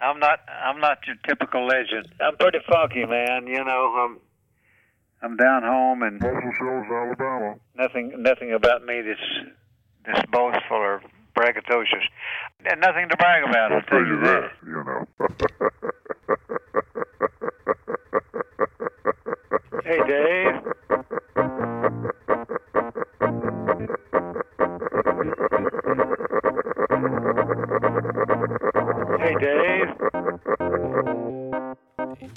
I'm not. I'm not your typical legend. I'm pretty funky, man. You know, I'm. I'm down home, and Muscle Shoals, Alabama. nothing. Nothing about me that's that's boastful or braggadocious. And nothing to brag about. I'll I'll tell you that. you know. Hey, Dave. Hey, Dave.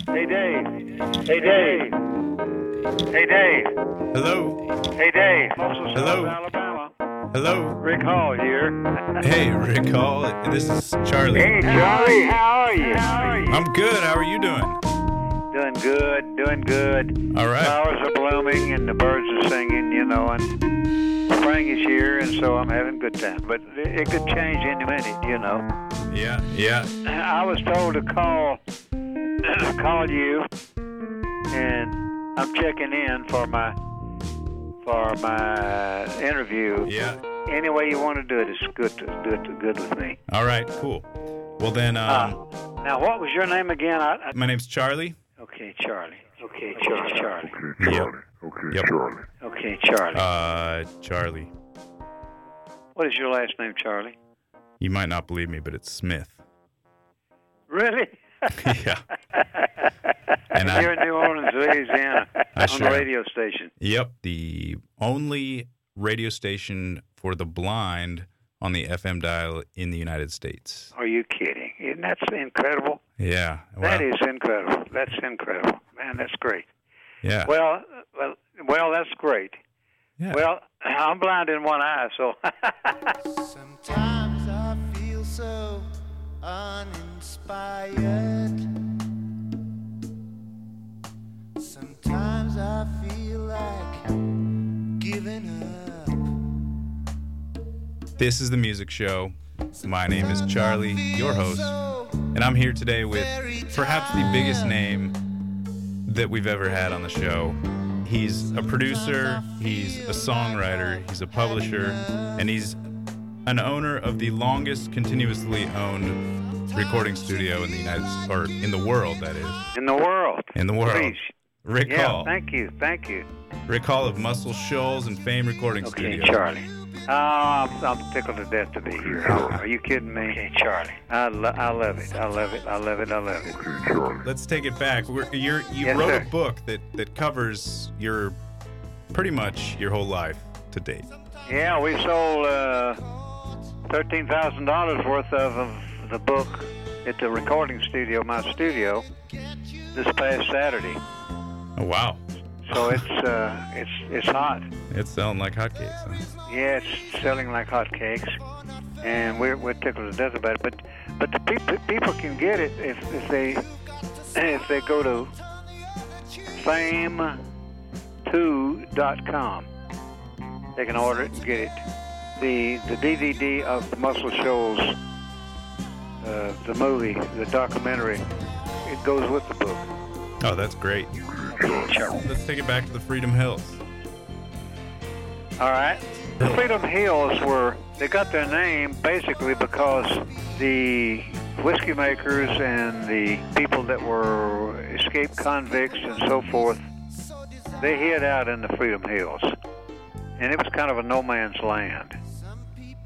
Hey, Dave. Hey, Dave. Hey, Dave. Hello? Hey, Dave. Hello? Alabama. Hello? Rick Hall here. Hey, Rick Hall. This is Charlie. Hey, Charlie. How are you? How are you? I'm good. How are you doing? Doing good. Doing good. All right. Flowers are blooming and the birds are singing, you know, and spring is here, and so I'm having a good time. But it could change any minute, you know. Yeah, yeah. I was told to call call you, and I'm checking in for my for my interview. Yeah. Any way you want to do it is good. To, good. Good with me. All right, cool. Well, then, um, Uh, now, what was your name again? I, I, my name's Charlie. okay, Charlie. Okay, Charlie. Charlie. Okay, Yep. Charlie. Okay, Yep. Charlie. Okay, Charlie. Uh, Charlie. what is your last name, Charlie? You might not believe me, but it's Smith. Really? yeah. And I- You're in New Orleans, Louisiana, I on sure the radio station. Yep. The only radio station for the blind on the FM dial in the United States. Are you kidding? Isn't that incredible? Yeah. That Wow. is incredible. That's incredible, man. That's great. Yeah. Well, well, well. That's great. Yeah. Well, I'm blind in one eye, so Sometimes I feel so uninspired. Sometimes I feel like giving up. This is the music show. My name is Charlie, your host, and I'm here today with perhaps the biggest name that we've ever had on the show. He's a producer, he's a songwriter, he's a publisher, and he's an owner of the longest continuously owned recording studio in the United States, or in the world, that is. in the world. In the world. Please. Rick Yeah. Hall. Thank you. Thank you. Rick Hall of Muscle Shoals and Fame Recording Okay, Studio. Charlie. Oh, I'm, I'm tickled to death to be here. Are you kidding me? Okay, Charlie. I, lo- I love it. I love it. I love it. I love it. Okay, Charlie. let's take it back. We're, you're, you Yes, wrote sir. a book that, that covers your pretty much your whole life to date. Yeah, we sold uh, thirteen thousand dollars worth of, the book at the recording studio, my studio, this past Saturday. Oh wow, So it's uh, it's it's hot. it's selling like hotcakes. Huh? Yeah, it's selling like hotcakes, and we're we're tickled to death about it. But but the people people can get it if if they if they go to fame2.com. They can order it and get it. The the DVD of the Muscle Shoals, uh, the movie, the documentary, it goes with the book. Oh, that's great. Let's take it back to the Freedom Hills. All right. The Freedom Hills were, they got their name basically because the whiskey makers and the people that were escaped convicts and so forth, they hid out in the Freedom Hills. And it was kind of a no man's land.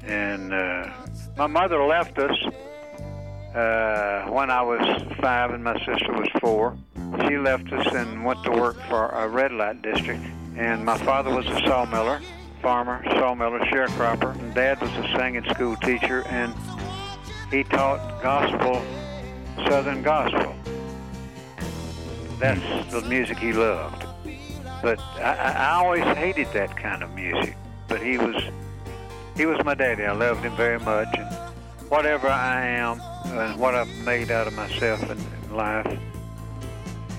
And uh, my mother left us uh, when I was five and my sister was four. She left us and went to work for a red light district. And my father was a sawmiller, farmer, sawmiller, sharecropper. And dad was a singing school teacher, and he taught gospel, Southern gospel. That's the music he loved. But I, I always hated that kind of music. But he was he was my daddy. I loved him very much, and whatever I am and what I've made out of myself in, in life,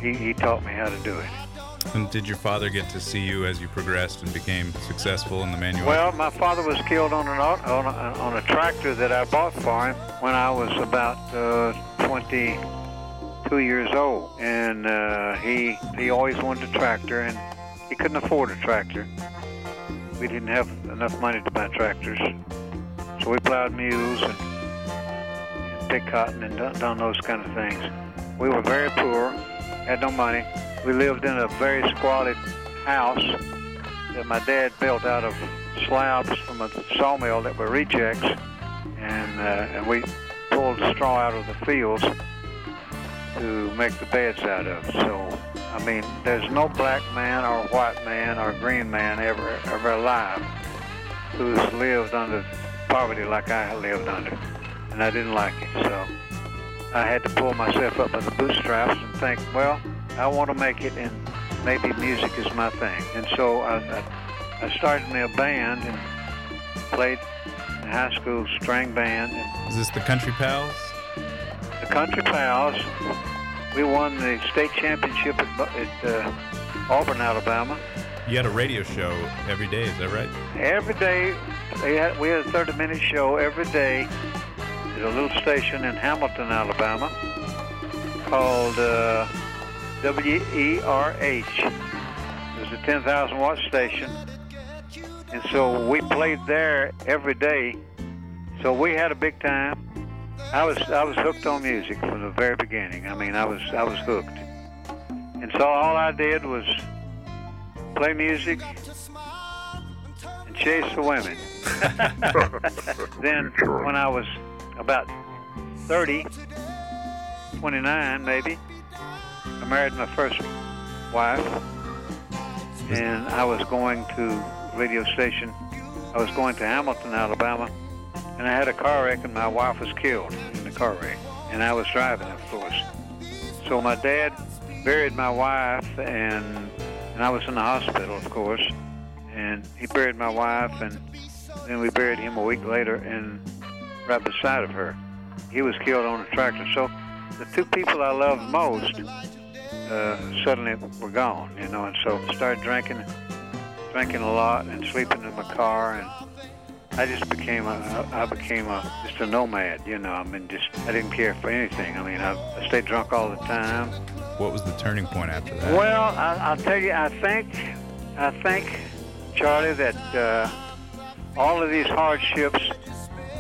he, he taught me how to do it. And did your father get to see you as you progressed and became successful in the manual? Well, my father was killed on an on a, on a tractor that I bought for him when I was about uh, 22 years old, and uh, he he always wanted a tractor, and he couldn't afford a tractor. We didn't have enough money to buy tractors, so we plowed mules and, and pick cotton and done, done those kind of things. We were very poor, had no money. We lived in a very squalid house that my dad built out of slabs from a sawmill that were rejects, and uh, and we pulled straw out of the fields to make the beds out of. So, I mean, there's no black man or white man or green man ever ever alive who's lived under poverty like I lived under, and I didn't like it. So, I had to pull myself up by the bootstraps and think, well, I want to make it, and maybe music is my thing. And so I, I, I started me a band and played in high school string band and Is this the Country Pals? the Country Pals. We won the state championship at, at uh, Auburn, Alabama. You had a radio show every day, is that right? Every day, we had, we had a 30-minute show every day at a little station in Hamilton, Alabama, called uh, WERH. It was a 10,000 watt station, and so we played there every day. So we had a big time. I was I was hooked on music from the very beginning. I mean, I was I was hooked, and so all I did was play music and chase the women. then when I was about 30, 29 maybe, I married my first wife, and I was going to radio station. I was going to Hamilton, Alabama, and I had a car wreck, and my wife was killed in the car wreck, and I was driving, of course. So my dad buried my wife, and and I was in the hospital, of course, and he buried my wife, and then we buried him a week later, and right beside of her, he was killed on a tractor. So the two people I loved most uh, suddenly were gone, you know, and so I started drinking, drinking a lot, and sleeping in my car, and I just became a, I became a just a nomad, you know. I mean, just I didn't care for anything. I mean, I, I stayed drunk all the time. What was the turning point after that? Well, I, I'll tell you, I think, I think, Charlie, that uh, all of these hardships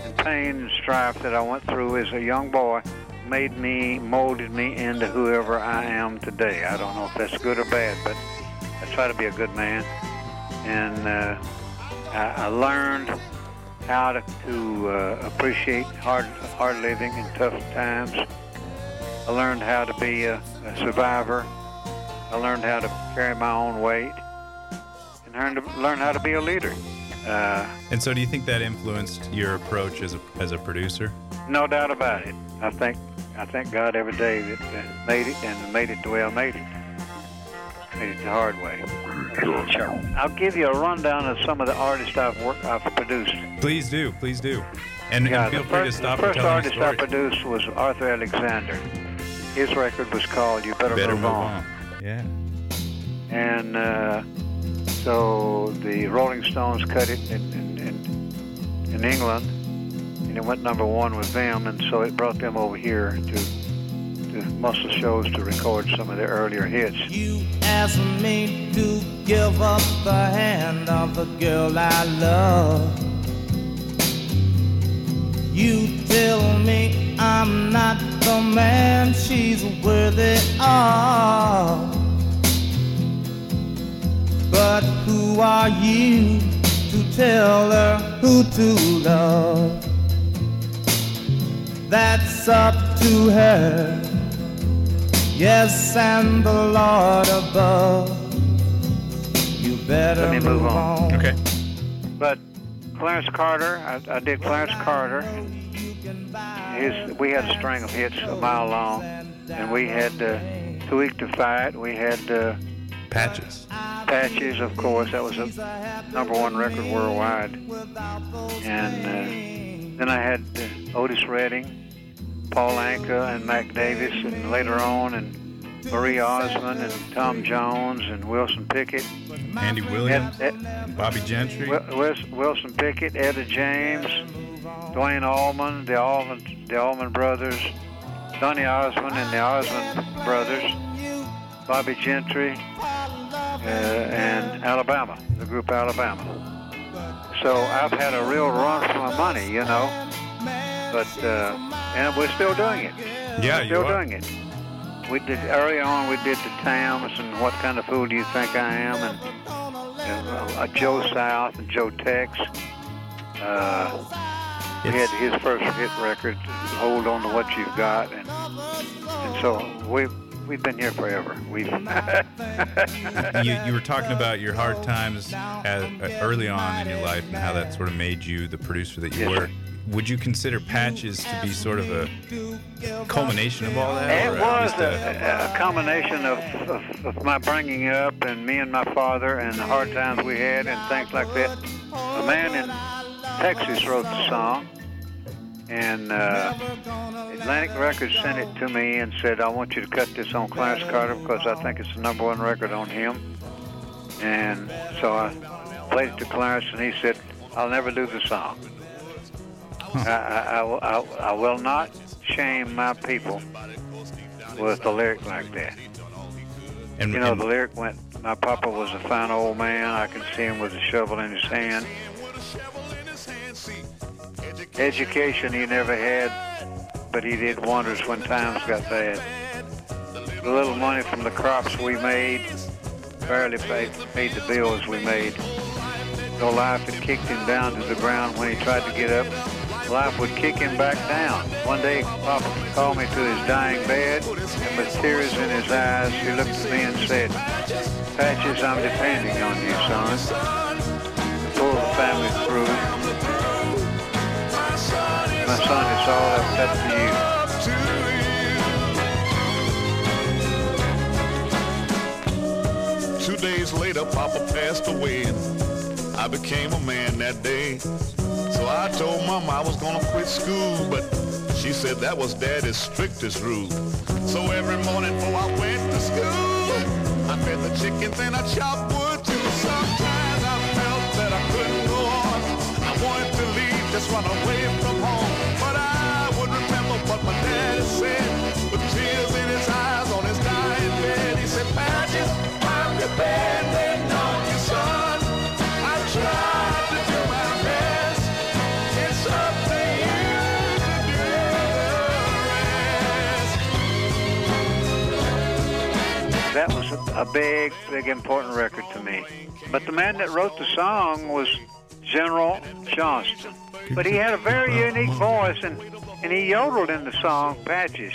and pain and strife that I went through as a young boy made me, molded me into whoever I am today. I don't know if that's good or bad, but I try to be a good man, and uh, I, I learned how to, to uh, appreciate hard, hard living and tough times. I learned how to be a, a survivor. I learned how to carry my own weight and learned to learn how to be a leader. Uh, And so, do you think that influenced your approach as a as a producer? no doubt about it. I think I thank God every day that uh, made it and made it the way I made it. Made the hard way. Sure. I'll give you a rundown of some of the artists I've worked, I've produced. Please do, please do, and, and feel the free to first, stop the first artist any I produced was Arthur Alexander. His record was called "You Better, Better Move, move on." on. Yeah. and uh, so the Rolling Stones cut it in, in, in, in England, and it went number one with them, and so it brought them over here to to Muscle Shoals to record some of their earlier hits. You asked me to give up the hand of the girl I love. You tell me I'm not the man she's worthy of. But who are you to tell her who to love? That's up to her. Yes, and the Lord above. You better Let me move move on. on. Okay. But Clarence Carter, I, I did Clarence Carter. His, we had a string of hits a mile long, and we had uh, Too Weak to Fight. We had uh, Patches. Patches, of course. That was a number one record worldwide. And uh, then I had uh, Otis Redding, Paul Anka, and Mac Davis, and later on, and Marie Osmond, and Tom Jones, and Wilson Pickett. Andy Ed, Williams. Ed, Bobbie Gentry. Wil- Wilson Pickett, Etta James, Duane Allman, the Allman, the Allman Brothers, Donny Osmond and the Osmond Brothers, Bobbie Gentry, uh, and Alabama, the group Alabama. So I've had a real run for my money, you know. But uh, and we're still doing it. Yeah, We're you still are. doing it. We did early on. We did the Tams and what kind of fool do you think I am, and uh, uh, Joe South and Joe Tex. Uh, he had his first hit record, "Hold On to What You've Got," and and so we we've been here forever. We've you, you were talking about your hard times at, uh, early on in your life and how that sort of made you the producer that you Yes, were. Would you consider Patches to be sort of a culmination of all that? It was a- a, a combination of, of, of my bringing up and me and my father and the hard times we had and things like that. A man in Texas wrote the song, and uh, Atlantic Records sent it to me and said, I want you to cut this on Clarence Carter because I think it's the number one record on him. And so I played it to Clarence, and he said, I'll never do the song. I, I, I, I will not shame my people with a lyric like that. and, You know, and- the lyric went, My papa was a fine old man. I can see him with a shovel in his hand. Education he never had, but he did wonders when times got bad. The little money from the crops we made barely paid, paid the bills we made. Though life had kicked him down to the ground when he tried to get up, life would kick him back down. One day, Papa called me to his dying bed, and with tears in his eyes, he looked at me and said, Patches, I'm depending on you, son, pull the family through. Son, it's all up to you. Two days later, Papa passed away, and I became a man that day. So I told Mama I was gonna quit school, but she said that was Daddy's strictest rule. So every morning before I went to school, I fed the chickens and I chopped wood just run away from home. But I would remember what my daddy said, with tears in his eyes on his dying bed. He said, Patches, I'm on you, son. I tried to do my best. It's up to you to do the rest. That was a big, big, important record to me. But the man that wrote the song was General Johnson. But he had a very unique voice, and, and he yodeled in the song Patches.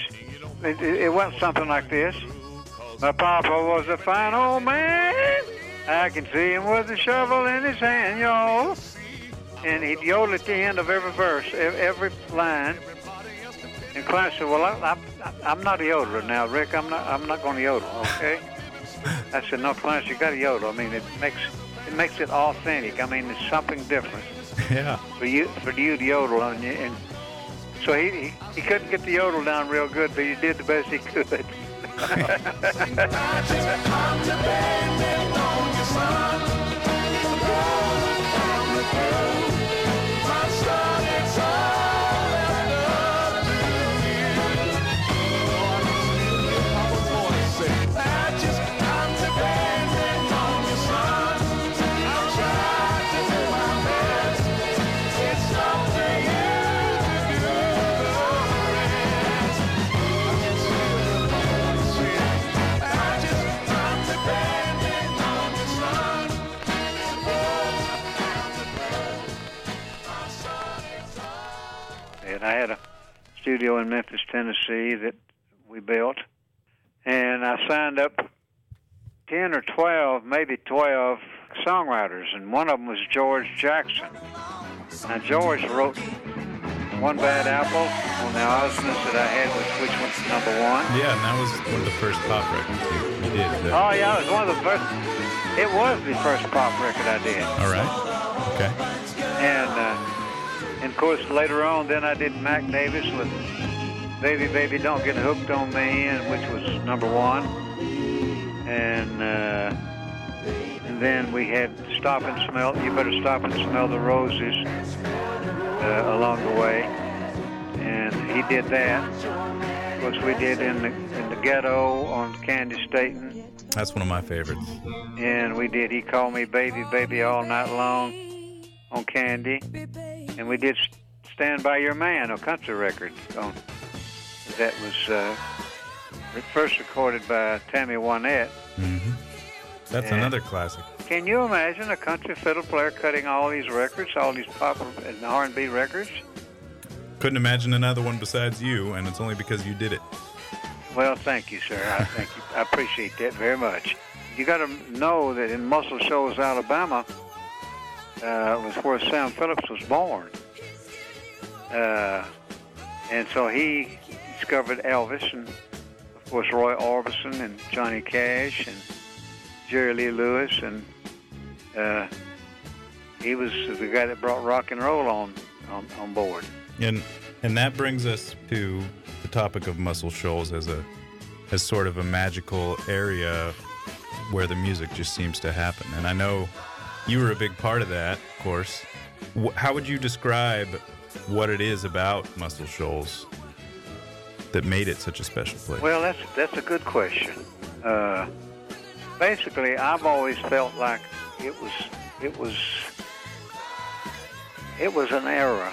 It, it, went something like this. My papa was a fine old man. I can see him with a shovel in his hand, y'all. And he'd yodel at the end of every verse, every line. And Clarence said, "Well, I, I, I'm not a yodeler now, Rick. I'm not. I'm not going to yodel, okay?" I said, "No, Clarence, you got to yodel. I mean, it makes makes it authentic. I mean, it's something different yeah. for you for you to yodel on you." And so he, he he couldn't get the yodel down real good, but he did the best he could. studio in Memphis, Tennessee that we built. And I signed up 10 or 12, maybe 12 songwriters, and one of them was George Jackson. Now, George wrote One Bad Apple on the Osmonds that I had, which, which was number one. Yeah, and that was one of the first pop records you, did. Oh, yeah, it was one of the first, it was the first pop record I did. All right. Okay. Of course, later on, then I did Mac Davis with Baby Baby Don't Get Hooked on Me, and which was number one. And, uh, and then we had Stop and Smell, You Better Stop and Smell the Roses uh, along the way. And he did that. Of course, we did in the, in the ghetto on Candi Staton. That's one of my favorites. And we did He Called Me Baby, Baby all night long on Candi. And we did Stand By Your Man, a country record on, that was uh, first recorded by Tammy Wynette. hmm That's Yeah. another classic. Can you imagine a country fiddle player cutting all these records, all these pop and R&B records? Couldn't imagine another one besides you, and it's only because you did it. Well, thank you, sir. I thank you. I appreciate that very much. You got to know that in Muscle Shoals, Alabama, uh, was where Sam Phillips was born, uh, and so he discovered Elvis, and of course Roy Orbison and Johnny Cash and Jerry Lee Lewis, and uh, he was the guy that brought rock and roll on on, on board. And and that brings us to the topic of Muscle Shoals as a as sort of a magical area where the music just seems to happen. And I know you were a big part of that, of course. How would you describe what it is about Muscle Shoals that made it such a special place? Well, that's that's a good question. Uh, basically, I've always felt like it was it was it was an era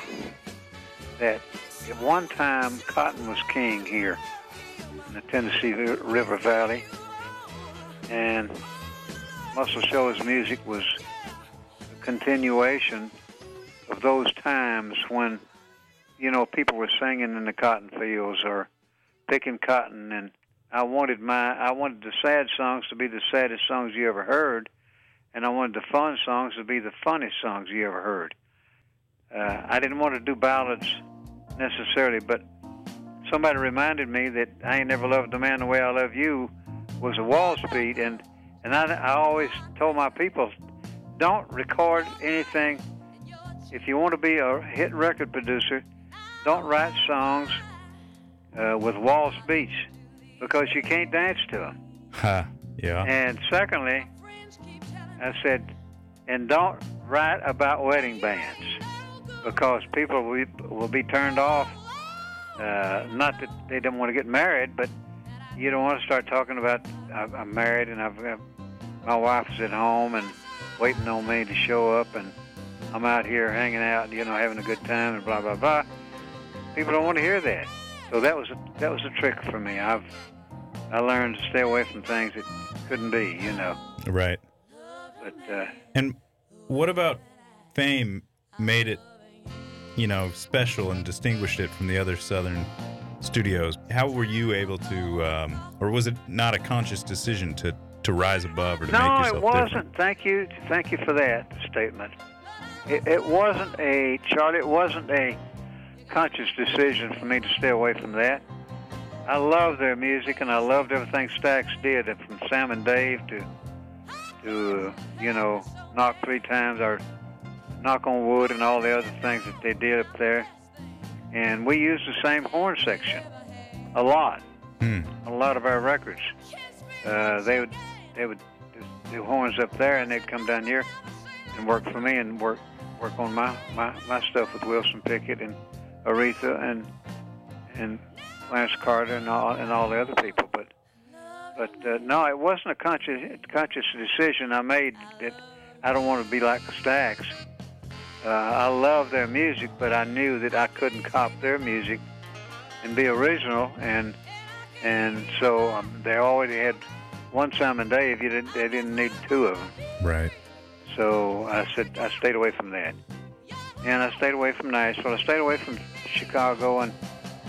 that at one time cotton was king here in the Tennessee River Valley, and Muscle Shoals music was continuation of those times when you know people were singing in the cotton fields or picking cotton. And I wanted my I wanted the sad songs to be the saddest songs you ever heard. And I wanted the fun songs to be the funniest songs you ever heard. Uh, I didn't want to do ballads necessarily, but somebody reminded me that I ain't never loved a man the way I love you was a waltz beat and and I, I always told my people don't record anything if you want to be a hit record producer don't write songs uh, with waltz beats because you can't dance to them. Ha, yeah. And secondly, I said, and don't write about wedding bands because people will be, will be turned off. Uh, not that they don't want to get married, but you don't want to start talking about I'm I'm married and I've got, my wife's at home and waiting on me to show up and I'm out here hanging out, you know, having a good time and blah blah blah. People don't want to hear that. So that was a, that was a trick for me. I've I learned to stay away from things that couldn't be, you know. Right. But uh, And what about fame made it, you know, special and distinguished it from the other Southern studios? How were you able to, um, or was it not a conscious decision to, to rise above or to make no, it wasn't. different? Thank you, thank you for that statement. It, it wasn't a Charlie. It wasn't a conscious decision for me to stay away from that. I loved their music and I loved everything Stax did, from Sam and Dave to to uh, you know knock three times or knock on wood and all the other things that they did up there. And we used the same horn section a lot Hmm. a lot of our records. Uh, they would they would do horns up there, and they'd come down here and work for me and work work on my, my, my stuff with Wilson Pickett and Aretha and and Lance Carter and all and all the other people. But but uh, no, it wasn't a conscious conscious decision I made that I don't want to be like the Stax. Uh, I love their music, but I knew that I couldn't cop their music and be original and and so um, they already had one Sam and Dave. You didn't, they didn't need two of them. Right. So I said I stayed away from that, and I stayed away from Nashville. I stayed away from Chicago and,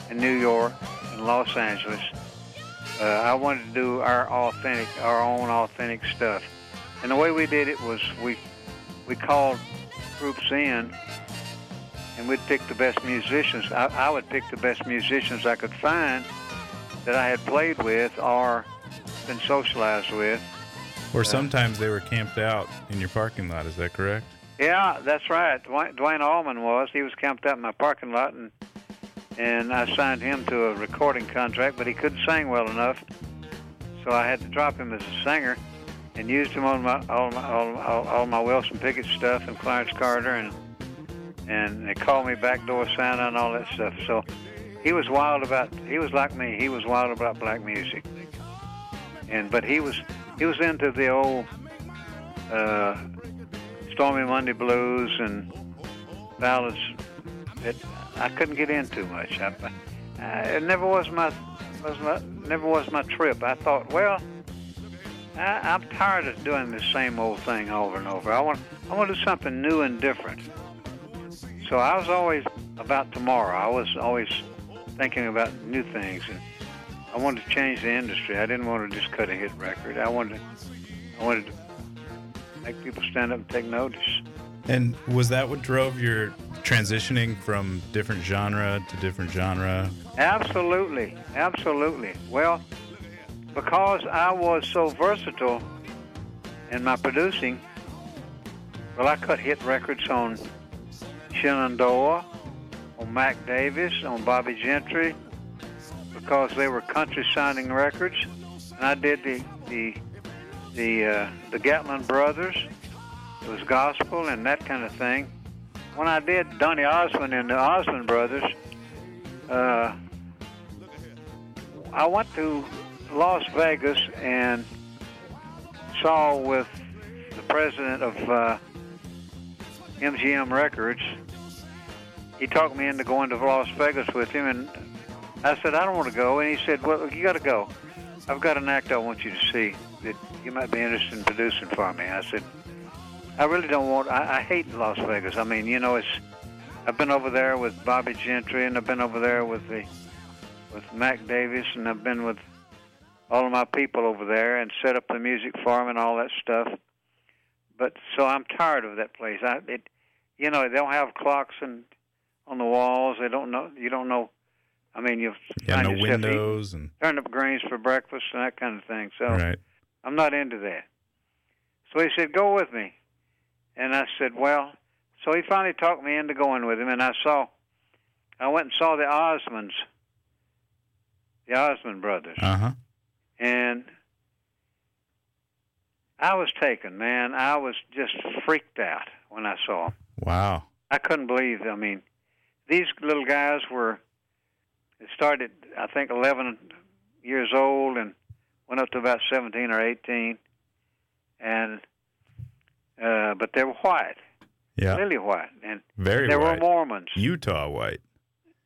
and New York and Los Angeles. Uh, I wanted to do our authentic, our own authentic stuff, and the way we did it was we we called groups in, and we'd pick the best musicians. I, I would pick the best musicians I could find that I had played with or been socialized with. Or sometimes they were camped out in your parking lot. Is that correct? Yeah, that's right. Duane, Duane Allman was. He was camped out in my parking lot, and and I signed him to a recording contract, but he couldn't sing well enough, so I had to drop him as a singer, and used him on my all my all, all, all my Wilson Pickett stuff and Clarence Carter, and and they called me backdoor Santa and all that stuff. So he was wild about. He was like me. He was wild about black music, and but he was he was into the old. Uh, Stormy Monday blues and ballads that I couldn't get in too much. I, I, it never was my was my, never was my trip. I thought, well, I, I'm tired of doing the same old thing over and over. I want I want to do something new and different. So I was always about tomorrow. I was always thinking about new things, and I wanted to change the industry. I didn't want to just cut a hit record. I wanted to, I wanted to make people stand up and take notice. And was that what drove your transitioning from different genre to different genre? Absolutely, absolutely. Well, because I was so versatile in my producing, well, I cut hit records on Shenandoah, on Mac Davis, on Bobbie Gentry, because they were country sounding records, and I did the the the uh, the Gatlin Brothers. It was gospel and that kind of thing. When I did Donny Osmond and the Osmond Brothers, uh, I went to Las Vegas and saw with the president of uh, MGM Records. He talked me into going to Las Vegas with him, and I said I don't want to go. And he said, "Well, you got to go. I've got an act I want you to see that you might be interested in producing for me." I said, "I really don't want. I, I hate Las Vegas. I mean, you know, it's. I've been over there with Bobbie Gentry, and I've been over there with the with Mac Davis, and I've been with all of my people over there and set up the music for 'em and all that stuff. But so I'm tired of that place. I it, you know, they don't have clocks and on the walls. They don't know. You don't know. I mean, you Yeah, no windows and turnip greens for breakfast and that kind of thing. So right. I'm not into that. So he said, "Go with me," and I said, "Well." So he finally talked me into going with him, and I saw. I went and saw the Osmonds, the Osmond brothers, Uh huh. and I was taken, man. I was just freaked out when I saw them. Wow. I couldn't believe. I mean, these little guys were. It started, I think, 11 years old and went up to about 17 or 18, and uh, but they were white, Yeah. lily white, and Very they were white. Mormons, Utah white.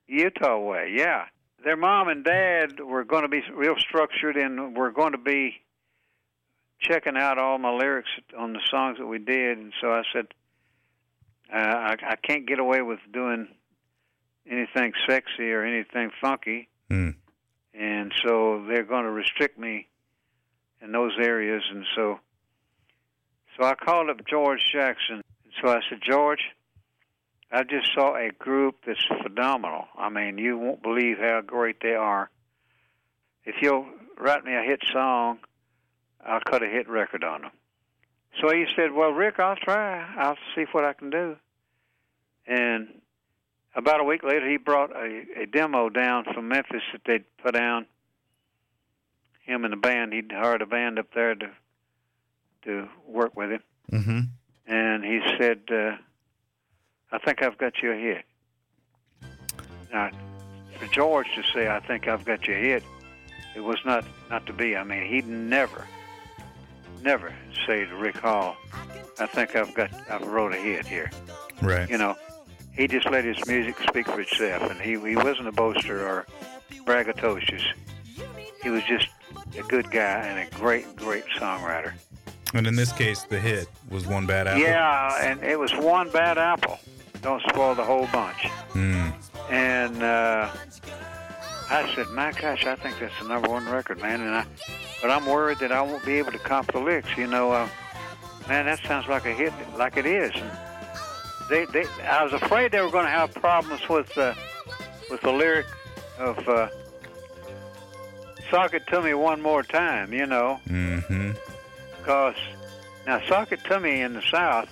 Utah white, Yeah, their mom and dad were going to be real structured, and were going to be checking out all my lyrics on the songs that we did, and so I said, uh, I, I can't get away with doing anything sexy or anything funky, Hmm. and so they're going to restrict me in those areas, and so so I called up George Jackson. And so I said, George, I just saw a group that's phenomenal. I mean, you won't believe how great they are. If you'll write me a hit song, I'll cut a hit record on them. So he said, Well, Rick, I'll try. I'll see what I can do. And about a week later, he brought a, a demo down from Memphis that they'd put down. Him and the band, he'd hired a band up there to to work with him. Mm-hmm. And he said, uh, I think I've got you a hit. Now, for George to say, I think I've got you a hit, it was not, not to be. I mean, he'd never, never say to Rick Hall, I think I've got, I've wrote a hit here. Right. You know, he just let his music speak for itself, and he, he wasn't a boaster or braggadocious. He was just a good guy and a great, great songwriter. And in this case, the hit was one bad apple. Yeah, and it was one bad apple. Don't spoil the whole bunch. Hmm. And uh, I said, "My gosh, I think that's the number one record, man." And I, but I'm worried that I won't be able to comp the licks. You know, uh, man, that sounds like a hit, like it is. And they, they, I was afraid they were going to have problems with uh, with the lyric of uh, "Sock it to me one more time." You know, Mm-hmm. because now "Sock it to me" in the South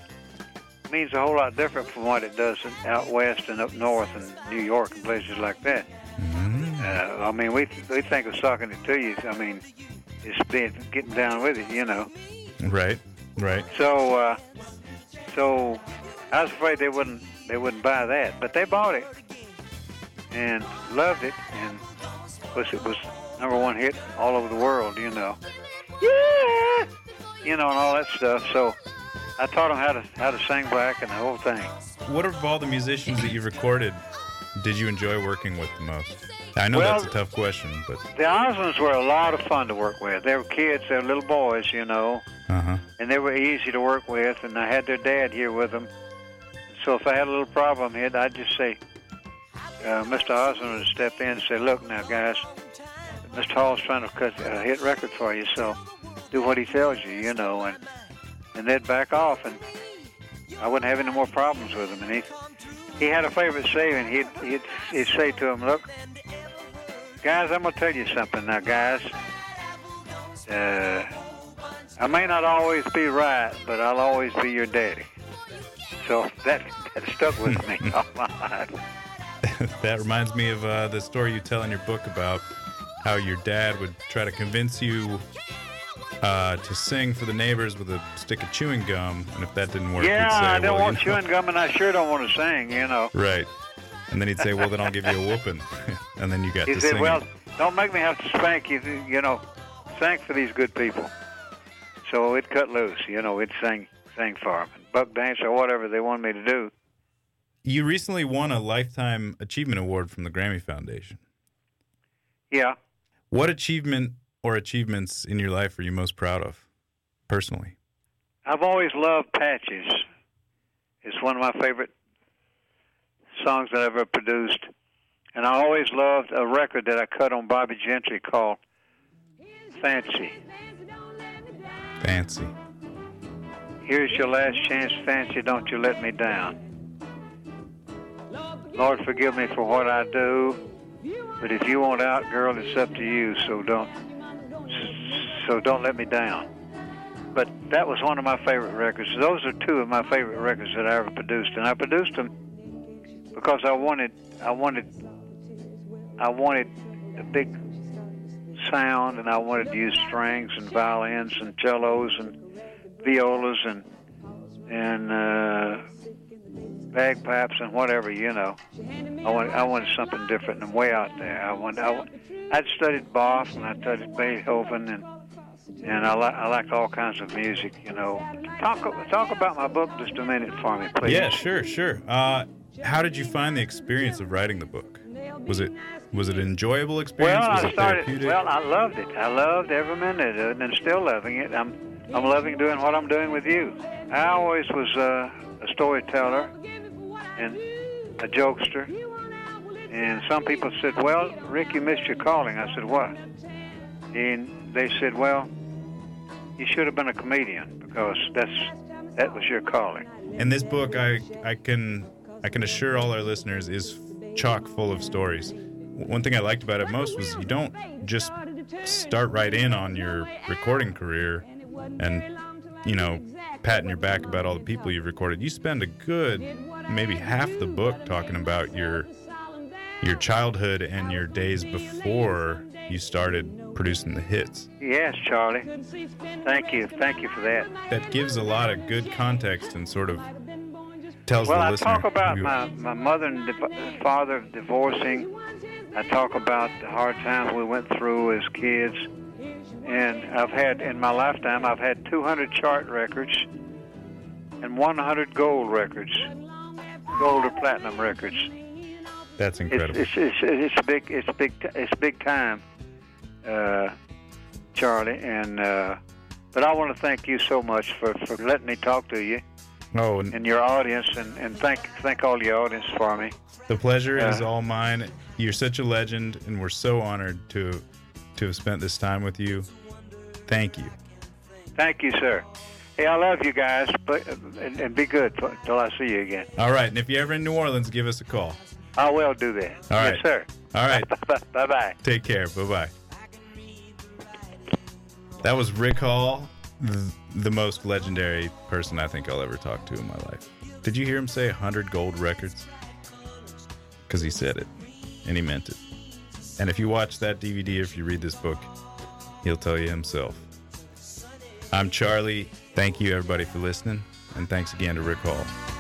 means a whole lot different from what it does in, out west and up north and New York and places like that. Mm-hmm. Uh, I mean, we we think of "Socking it to you." I mean, it's being getting down with it, you know. Right. Right. So, uh, so I was afraid they wouldn't they wouldn't buy that, but they bought it and loved it, and was it was number one hit all over the world, you know. Yeah, you know, and all that stuff. So I taught them how to how to sing back and the whole thing. What of all the musicians that you've recorded did you enjoy working with the most? I know Well- that's a tough question, but The Osmonds were a lot of fun to work with. They were kids, they were little boys, you know, uh huh. and they were easy to work with. And I had their dad here with them, so if I had a little problem, he'd, I'd just say, uh, Mr. Osmond would step in and say, "Look now, guys, Mr. Hall's trying to cut a hit record for you, so do what he tells you, you know." And and they'd back off, and I wouldn't have any more problems with him. And he he had a favorite saying. He'd he'd, he'd say to him, "Look, guys, I'm gonna tell you something now, guys. Uh, I may not always be right, but I'll always be your daddy." So that that stuck with me a lot. that reminds me of uh, the story you tell in your book about how your dad would try to convince you uh, to sing for the neighbors with a stick of chewing gum, and if that didn't work, Yeah, he'd say, I don't well, want you know- chewing gum, and I sure don't want to sing. You know. Right. And then he'd say, "Well, then I'll give you a whooping," and then you got to sing. He to said, sing. "Well, don't make me have to spank you. You know, sing for these good people." So it cut loose. You know, it sang sang for them, buck dance or whatever they wanted me to do. You recently won a lifetime achievement award from the Grammy Foundation. Yeah. What achievement or achievements in your life are you most proud of, personally? I've always loved Patches. It's one of my favorite songs that I've ever produced. And I always loved a record that I cut on Bobbie Gentry called Fancy. Fancy. Here's your last chance, Fancy, don't you let me down. Lord, forgive me for what I do, but if you want out, girl, it's up to you, so don't so don't let me down. But that was one of my favorite records. Those are two of my favorite records that I ever produced, and I produced them because I wanted I wanted I wanted a big sound, and I wanted to use strings and violins and cellos and violas and and uh, bagpipes and whatever you know. I wanted I wanted something different and way out there. I wanted I, I'd studied Bach and I studied Beethoven and and I like I like all kinds of music. You know. Talk talk about my book just a minute for me, please. Yeah, sure, sure. Uh, how did you find the experience of writing the book? Was it was it an enjoyable experience? Well, was I started. Well, I loved it. I loved every minute of it, and still loving it. I'm I'm loving doing what I'm doing with you. I always was uh, a storyteller and a jokester. And some people said, "Well, Rick, you missed your calling." I said, "What?" And they said, "Well, you should have been a comedian because that's that was your calling." And this book, I I can I can assure all our listeners, is chock full of stories. One thing I liked about it most was you don't just start right in on your recording career and you know patting your back about all the people you've recorded. You spend a good maybe half the book talking about your your childhood and your days before you started producing the hits. Yes, Charlie. Thank you. Thank you for that. That gives a lot of good context and sort of tells Well, the I listener. talk about my, my mother and div- father divorcing. I talk about the hard times we went through as kids. And I've had, in my lifetime, I've had 200 chart records and 100 gold records, gold or platinum records. That's incredible. it's, it's, it's a big, it's big, it's big time, uh, Charlie. And uh, but I want to thank you so much for, for letting me talk to you oh, and and your audience, and, and thank thank all your audience for me. the pleasure is Uh, all mine. You're such a legend, and we're so honored to to have spent this time with you. Thank you. Thank you, sir. Hey, I love you guys, but and, and be good till I see you again. All right, and if you're ever in New Orleans, give us a call. I will do that. All right, yes, sir. All right, bye bye. take care. Bye bye. That was Rick Hall, th- the most legendary person I think I'll ever talk to in my life. Did you hear him say 100 gold records? Because he said it, and he meant it. And if you watch that DVD, if you read this book, he'll tell you himself. I'm Charlie. Thank you, everybody, for listening. And thanks again to Rick Hall.